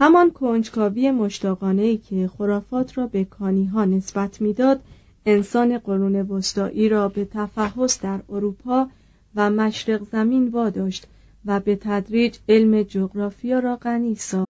همان کنجکاوی مشتاقانه که خرافات را به کانی ها نسبت می‌داد انسان قرون وسطایی را به تفحص در اروپا و مشرق زمین واداشت و به تدریج علم جغرافیا را غنی ساخت.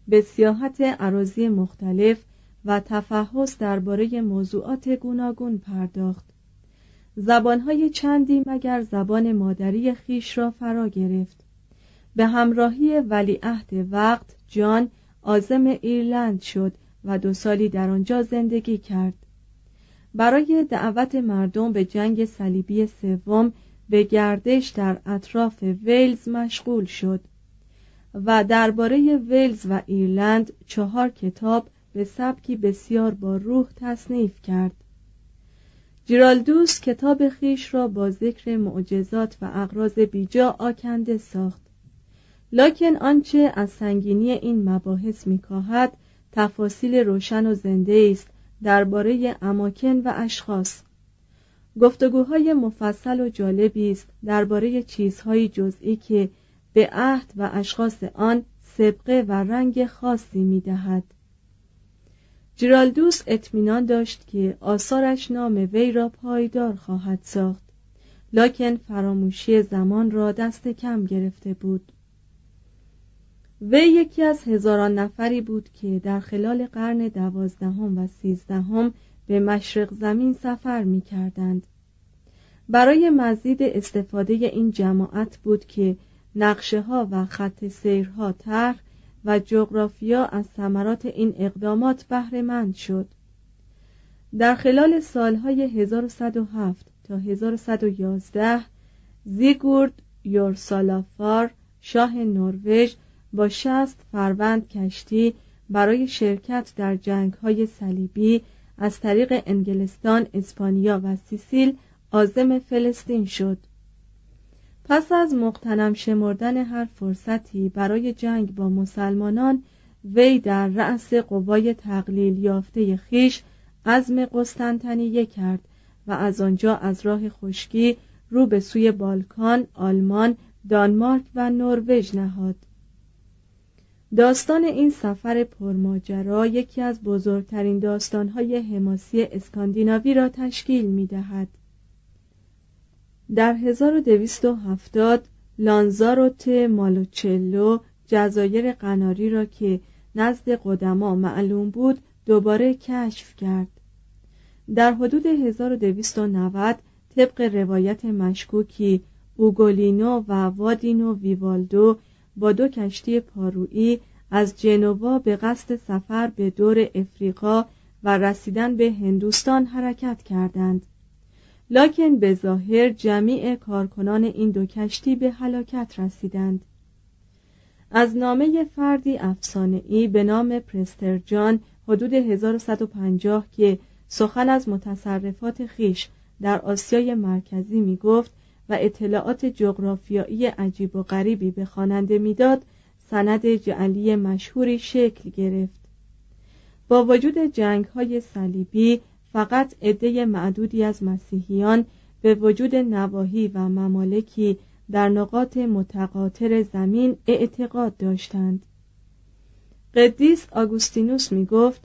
به سیاحت عراضی مختلف و تفحص درباره موضوعات گوناگون پرداخت. زبانهای چندی مگر زبان مادری خیش را فرا گرفت. به همراهی ولیعهد وقت جان آزم ایرلند شد و دو سالی در آنجا زندگی کرد. برای دعوت مردم به جنگ صلیبی سوم به گردش در اطراف ویلز مشغول شد. و درباره ولز و ایرلند چهار کتاب به سبکی بسیار با روح تصنیف کرد. جیرالدوس کتاب خیش را با ذکر معجزات و اغراض بیجا آکنده ساخت. لکن آنچه از سنگینی این مباحث میکاهد تفاصیل روشن و زنده است درباره اماکن و اشخاص. گفتگوهای مفصل و جالبی است درباره چیزهای جزئی که به عهد و اشخاص آن سبقه و رنگ خاصی می دهد. جیرالدوس اطمینان داشت که آثارش نام وی را پایدار خواهد ساخت لکن فراموشی زمان را دست کم گرفته بود وی یکی از هزاران نفری بود که در خلال قرن دوازدهم و سیزدهم به مشرق زمین سفر می کردند. برای مزید استفاده این جماعت بود که نقشه ها و خط سیرها طرح و جغرافیا از ثمرات این اقدامات بهره شد. در خلال سالهای 1107 تا 1111 زیگورد یورسالافار شاه نروژ با شست فروند کشتی برای شرکت در جنگ های صلیبی از طریق انگلستان، اسپانیا و سیسیل عازم فلسطین شد. پس از مقتنم شمردن هر فرصتی برای جنگ با مسلمانان وی در رأس قوای تقلیل یافته خیش عزم قسطنطنیه کرد و از آنجا از راه خشکی رو به سوی بالکان، آلمان، دانمارک و نروژ نهاد. داستان این سفر پرماجرا یکی از بزرگترین داستانهای حماسی اسکاندیناوی را تشکیل می دهد. در 1270 لانزاروت مالوچلو جزایر قناری را که نزد قدما معلوم بود دوباره کشف کرد. در حدود 1290 طبق روایت مشکوکی اوگولینو و وادینو ویوالدو با دو کشتی پارویی از جنوا به قصد سفر به دور افریقا و رسیدن به هندوستان حرکت کردند. لکن به ظاهر جمیع کارکنان این دو کشتی به هلاکت رسیدند. از نامه فردی ای به نام پرسترجان حدود 1150 که سخن از متصرفات خیش در آسیای مرکزی می گفت و اطلاعات جغرافیایی عجیب و غریبی به خواننده می‌داد سند جعلی مشهوری شکل گرفت. با وجود جنگ های صلیبی فقط عده معدودی از مسیحیان به وجود نواحی و ممالکی در نقاط متقاطر زمین اعتقاد داشتند. قدیس آگوستینوس می گفت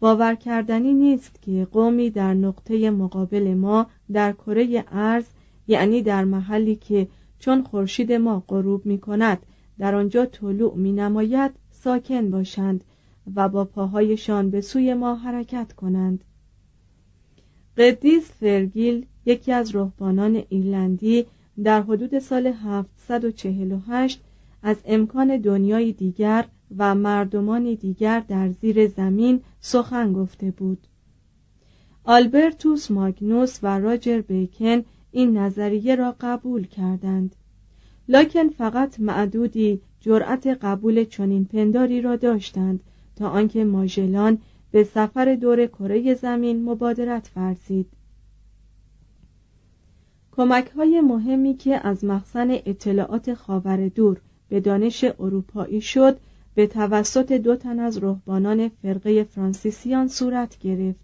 باور کردنی نیست که قومی در نقطه مقابل ما در کره ارز یعنی در محلی که چون خورشید ما غروب می کند در آنجا طلوع می نماید ساکن باشند و با پاهایشان به سوی ما حرکت کنند. قدیس فرگیل یکی از رهبانان ایرلندی در حدود سال 748 از امکان دنیای دیگر و مردمانی دیگر در زیر زمین سخن گفته بود. آلبرتوس ماگنوس و راجر بیکن این نظریه را قبول کردند. لکن فقط معدودی جرأت قبول چنین پنداری را داشتند تا آنکه ماژلان به سفر دور کره زمین مبادرت ورزید کمک های مهمی که از مخزن اطلاعات خاور دور به دانش اروپایی شد به توسط دو تن از رهبانان فرقه فرانسیسیان صورت گرفت.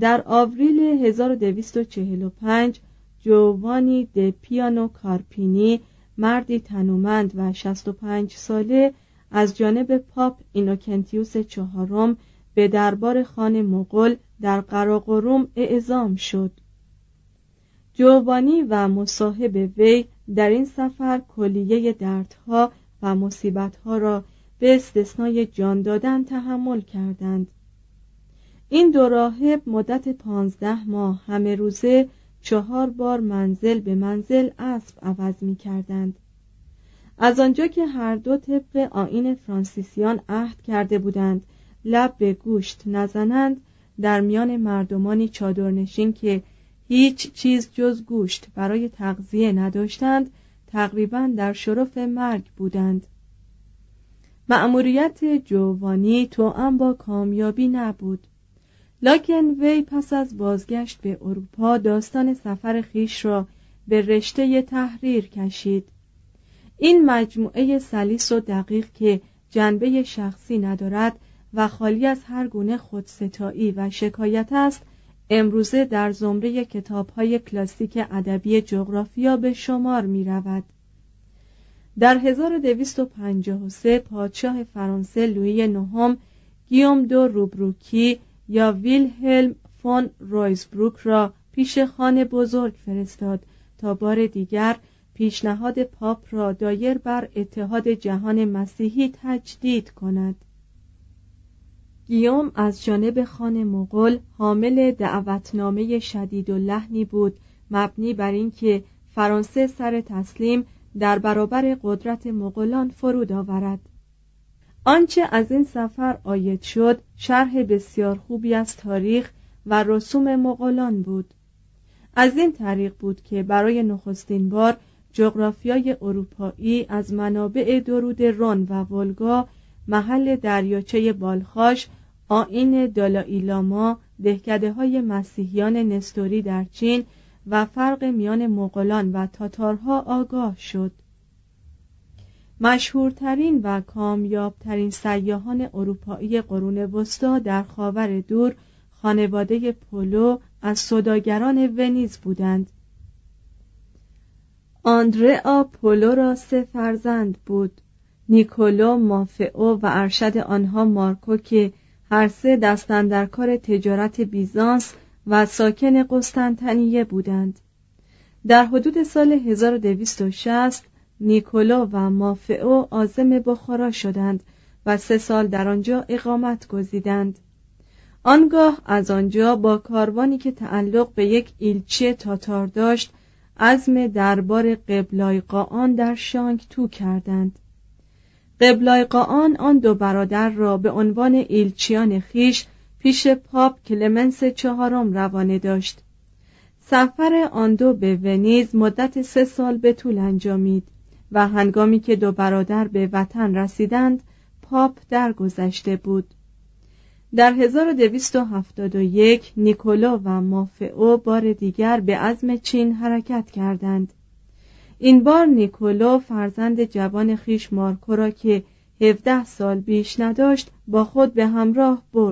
در آوریل 1245 جووانی د پیانو کارپینی مردی تنومند و 65 ساله از جانب پاپ اینوکنتیوس چهارم به دربار خان مغول در قراقروم اعزام شد. جوانی و مصاحب وی در این سفر کلیه دردها و مصیبتها را به استثنای جان دادن تحمل کردند. این دو راهب مدت پانزده ماه همه روزه چهار بار منزل به منزل اسب عوض می کردند. از آنجا که هر دو طبق آین فرانسیسیان عهد کرده بودند لب به گوشت نزنند در میان مردمانی چادرنشین که هیچ چیز جز گوشت برای تغذیه نداشتند تقریبا در شرف مرگ بودند. مأموریت جوانی توأم با کامیابی نبود. لکن وی پس از بازگشت به اروپا داستان سفر خیش را به رشته تحریر کشید. این مجموعه سلیس و دقیق که جنبه شخصی ندارد و خالی از هر گونه خودستایی و شکایت است امروزه در زمره های کلاسیک ادبی جغرافیا به شمار می رود. در 1253 پادشاه فرانسه لویی نهم گیوم دو روبروکی یا ویلهلم فون رویزبروک را پیش خان بزرگ فرستاد تا بار دیگر پیشنهاد پاپ را دایر بر اتحاد جهان مسیحی تجدید کند گیوم از جانب خان مغول حامل دعوتنامه شدیداللحنی بود مبنی بر اینکه فرانسه سر تسلیم در برابر قدرت مغولان فرود آورد. آنچه از این سفر آید شد شرح بسیار خوبی از تاریخ و رسوم مغولان بود. از این طریق بود که برای نخستین بار جغرافیای اروپایی از منابع درود رون و ولگا محل دریاچه بالخاش آین دالایی لاما دهکده های مسیحیان نستوری در چین و فرق میان مغولان و تاتارها آگاه شد. مشهورترین و کامیابترین سیاهان اروپایی قرون وسطا در خاور دور خانواده پولو از صداگران ونیز بودند. آندرا پولو را سه فرزند بود. نیکولو مافئو و ارشد آنها مارکو که هر سه دستن کار تجارت بیزانس و ساکن قسطنطنیه بودند. در حدود سال 1260 نیکولو و مافئو آزم بخارا شدند و سه سال در آنجا اقامت گزیدند. آنگاه از آنجا با کاروانی که تعلق به یک ایلچه تاتار داشت عزم دربار قبلایقان در شانگ تو کردند. قبلایقان آن دو برادر را به عنوان ایلچیان خیش پیش پاپ کلمنس چهارم روانه داشت. سفر آن دو به ونیز مدت سه سال به طول انجامید و هنگامی که دو برادر به وطن رسیدند پاپ درگذشته بود. در 1271 نیکولو و مافئو بار دیگر به عزم چین حرکت کردند. این بار نیکولو فرزند جوان خیش مارکو را که 17 سال بیش نداشت با خود به همراه برد.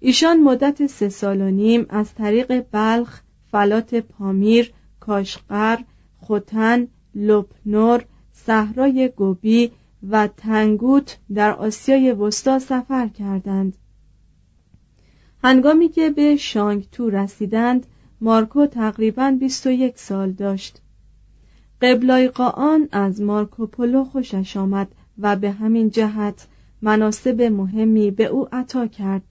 ایشان مدت سه سال و نیم از طریق بلخ، فلات پامیر، کاشقر، خوتن، لپنور، صحرای گوبی و تنگوت در آسیای وسطا سفر کردند. هنگامی که به شانگتو رسیدند، مارکو تقریبا 21 سال داشت. قبلای قاان از مارکوپولو خوشش آمد و به همین جهت مناسب مهمی به او عطا کرد.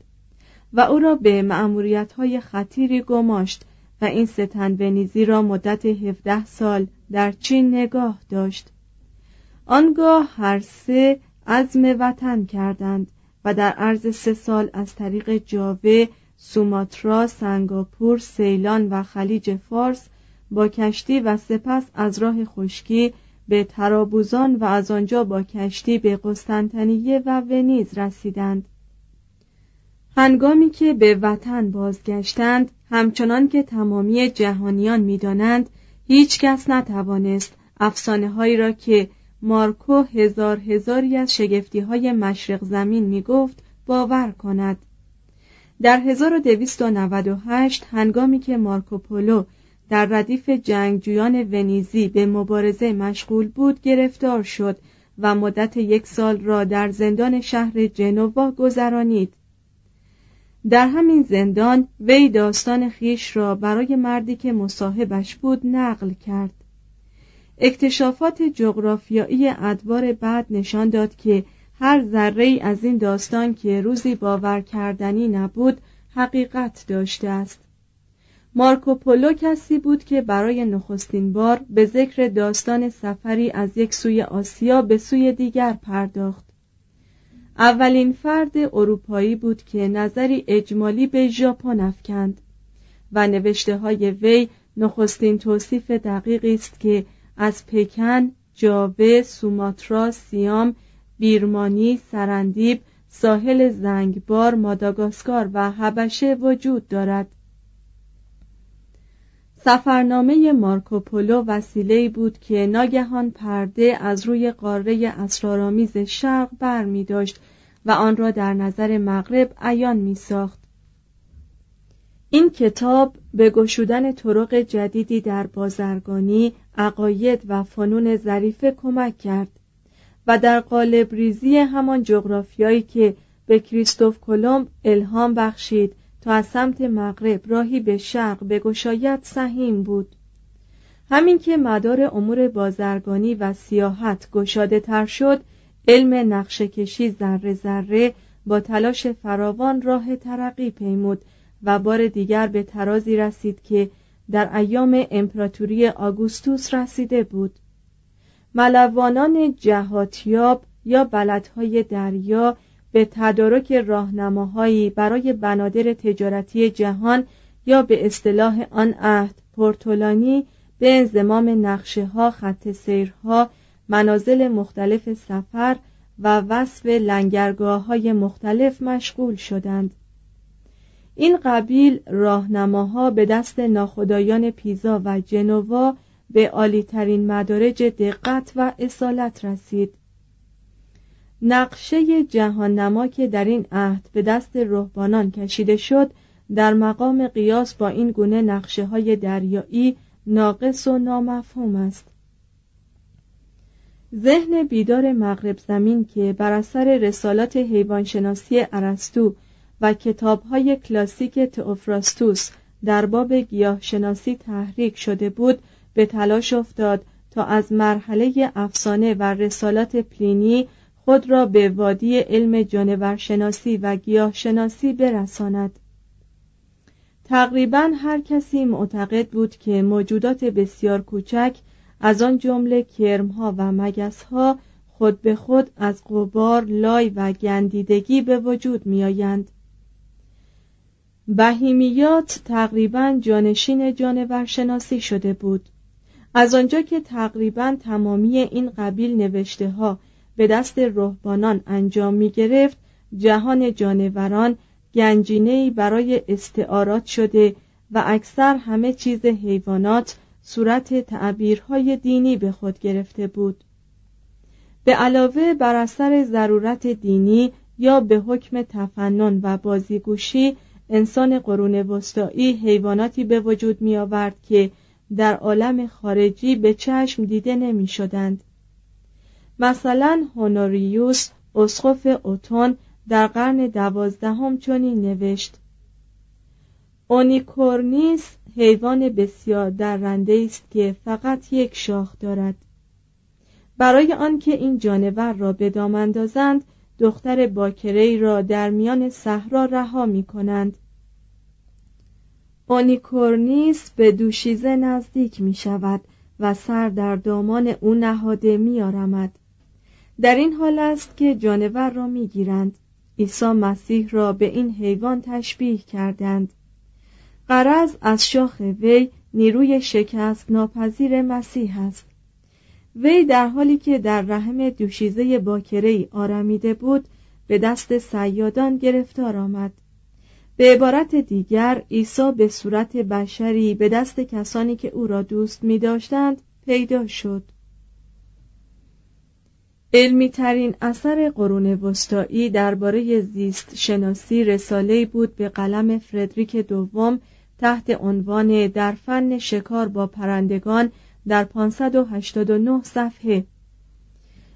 و او را به معمولیت های خطیری گماشت و این ستن ونیزی را مدت 17 سال در چین نگاه داشت. آنگاه هر سه عزم وطن کردند و در عرض سه سال از طریق جاوه، سوماترا، سنگاپور، سیلان و خلیج فارس با کشتی و سپس از راه خشکی به ترابوزان و از آنجا با کشتی به قسطنطنیه و ونیز رسیدند. هنگامی که به وطن بازگشتند همچنان که تمامی جهانیان می‌دانند هیچ کس نتوانست افسانه هایی را که مارکو هزار هزاری از شگفتی های مشرق زمین می گفت باور کند. در 1298 هنگامی که مارکوپولو در ردیف جنگجویان ونیزی به مبارزه مشغول بود گرفتار شد و مدت یک سال را در زندان شهر جنوا گذرانید. در همین زندان وی داستان خیش را برای مردی که مصاحبش بود نقل کرد. اکتشافات جغرافیایی ادوار بعد نشان داد که هر ذره از این داستان که روزی باور کردنی نبود حقیقت داشته است. مارکوپولو کسی بود که برای نخستین بار به ذکر داستان سفری از یک سوی آسیا به سوی دیگر پرداخت. اولین فرد اروپایی بود که نظری اجمالی به ژاپن افکند و نوشته های وی نخستین توصیف دقیقی است که از پکن، جاوه، سوماترا، سیام، بیرمانی، سرندیب، ساحل زنگبار، ماداگاسکار و حبشه وجود دارد. سفرنامه مارکوپولو وسیله‌ای بود که ناگهان پرده از روی قاره اسرارآمیز شرق بر می داشت و آن را در نظر مغرب عیان می ساخت. این کتاب به گشودن طرق جدیدی در بازرگانی، عقاید و فنون ظریفه کمک کرد و در قالب ریزی همان جغرافیایی که به کریستوف کلمب الهام بخشید تا از سمت مغرب راهی به شرق بگشاید سهیم بود. همین که مدار امور بازرگانی و سیاحت گشاده تر شد علم نقشه کشی ذره ذره با تلاش فراوان راه ترقی پیمود و بار دیگر به ترازی رسید که در ایام امپراتوری آگوستوس رسیده بود. ملوانان جهاتیاب یا بلدهای دریا به تدارک راهنماهایی برای بنادر تجارتی جهان یا به اصطلاح آن عهد پورتولانی به انضمام نقشه ها خط سیرها منازل مختلف سفر و وصف لنگرگاه های مختلف مشغول شدند. این قبیل راهنماها به دست ناخدایان پیزا و جنوا به عالیترین مدارج دقت و اصالت رسید. نقشه جهان که در این عهد به دست رهبانان کشیده شد در مقام قیاس با این گونه نقشه های دریایی ناقص و نامفهوم است. ذهن بیدار مغرب زمین که بر اثر رسالات حیوانشناسی ارسطو و کتابهای کلاسیک تئوفراستوس در باب گیاهشناسی تحریک شده بود به تلاش افتاد تا از مرحله افسانه و رسالات پلینی خود را به وادی علم جانورشناسی و گیاهشناسی برساند تقریبا هر کسی معتقد بود که موجودات بسیار کوچک از آن جمله کرمها و مگسها خود به خود از قبار، لای و گندیدگی به وجود میآیند. بهیمیات تقریبا جانشین جانورشناسی شده بود از آنجا که تقریبا تمامی این قبیل نوشته ها به دست رهبانان انجام می گرفت جهان جانوران گنجینه برای استعارات شده و اکثر همه چیز حیوانات صورت تعبیرهای دینی به خود گرفته بود به علاوه بر اثر ضرورت دینی یا به حکم تفنن و بازیگوشی انسان قرون وسطایی حیواناتی به وجود می آورد که در عالم خارجی به چشم دیده نمی شدند. مثلا هونوریوس اسقف اوتون در قرن دوازدهم چنین نوشت. اونیکورنیس حیوان بسیار درنده است که فقط یک شاخ دارد. برای آنکه این جانور را به دام اندازند دختر باکری را در میان صحرا رها می کنند اونیکورنیس به دوشیزه نزدیک می شود و سر در دامان او نهاده می آرمد. در این حال است که جانور را می گیرند عیسی مسیح را به این حیوان تشبیه کردند. قرض از شاخ وی نیروی شکست ناپذیر مسیح است. وی در حالی که در رحم دوشیزه باکره آرمیده بود به دست سیادان گرفتار آمد. به عبارت دیگر عیسی به صورت بشری به دست کسانی که او را دوست می داشتند پیدا شد. علمی ترین اثر قرون وسطایی درباره زیست شناسی رساله بود به قلم فردریک دوم تحت عنوان در فن شکار با پرندگان در 589 صفحه.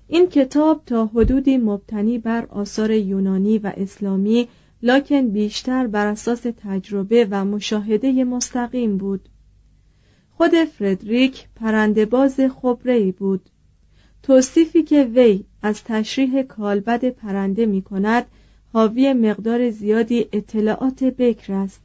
این کتاب تا حدودی مبتنی بر آثار یونانی و اسلامی لکن بیشتر بر اساس تجربه و مشاهده مستقیم بود. خود فردریک پرندهباز خبرهای بود. توصیفی که وی از تشریح کالبد پرنده می کند حاوی مقدار زیادی اطلاعات بکر است.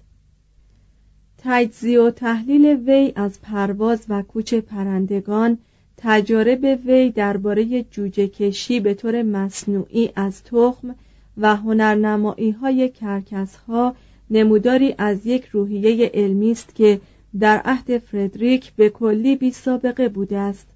تجزیه و تحلیل وی از پرواز و کوچ پرندگان تجارب وی درباره جوجه کشی به طور مصنوعی از تخم و هنرنمایی های کرکس نموداری از یک روحیه علمی است که در عهد فردریک به کلی بی سابقه بوده است.